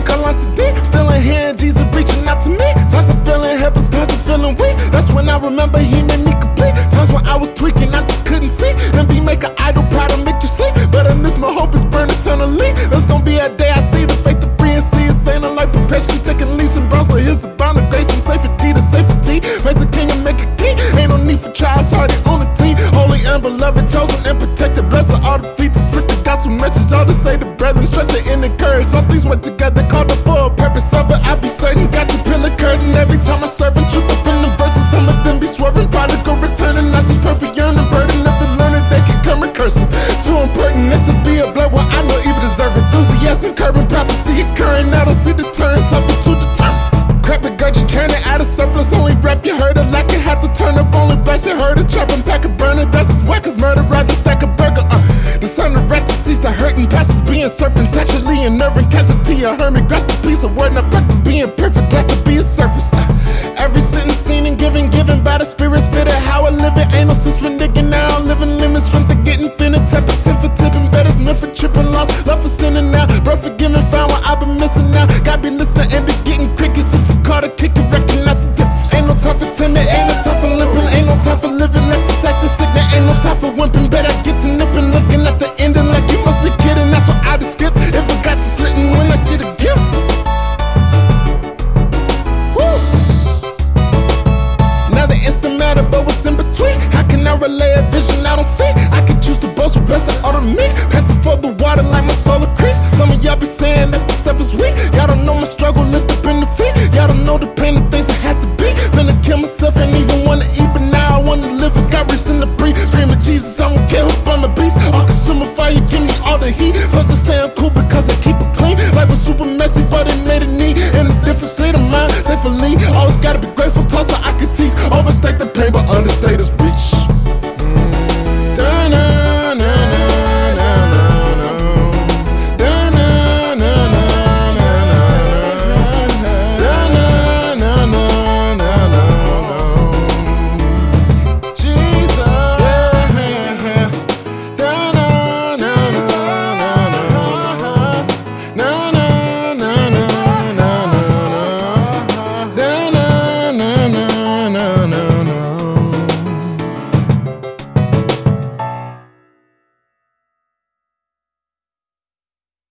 you call out to D. Still in here, Jesus reaching out to me. Times I'm feeling helpless, times I'm feeling weak. That's when I remember he made me complete. Times when I was tweaking, I just couldn't see. Envy make an idol, pride will make you sleep. But in this, my hope is burned eternally. There's gonna be a day I see the faith, the free, and see it. Saying I'm like perpetually taking leaps and bounds. So here's the bound of grace from safety to safety. Raise a king and make a king. Ain't no need for trials, hardy on the team. Holy and beloved, chosen and protected. Blessed all the feet that's the message. All to say the brethren, strengthen and encourage. All things went together, called for a purpose of it. I be certain, got the pillar curtain every time I serve and truth up in the verses. Some of them be swerving, prodigal returning, not just perfect yearning. Burden of the learner, they can come recursive. Too impertinent to be a blood, well, I know even deserve enthusiasm, curbing prophecy occurring. I don't see the turn, something to determine. Crap regurgitating out of surplus, only rap you heard it like it had to turn up, only bash you heard it, chopping pack a burner. That's as whack as murder, rather stack a burger. Uh. The son of the hurting passes being serpents, actually unnerving casualty. A hermit grasp a piece of word, not practice being perfect, glad to be a surface. Uh. Every sentence seen and given, given by the spirit, spit it how I live it. Ain't no sense for nigga now, living limits from the getting tepid, ten for tipping, better meant for tripping lost, love for sinning now, bro forgiving, found what I've been missing now. God be listening and be getting crickets if you caught a kick and recognize the difference. Ain't no time for timid, ain't no time for limping, ain't no time for living, let's act the sick, ain't no time for wimping, better matter, but what's in between? How can I relay a vision I don't see? I can choose to boast with blessing out of me. Pencil for the water like my soul crease. Some of y'all be saying that the stuff is weak. Y'all don't know my struggle, lift up in the feet. Y'all don't know the pain of things I had to be. Finna kill myself, ain't even wanna eat, but now I wanna live. I got reason to breathe. Screaming Jesus, I won't get hooked on the beast. All consuming fire, give me all the heat. Some just say I'm cool because I keep it clean. Life was super messy, but it made it neat. In a different state of mind, thankfully. Always gotta be grateful,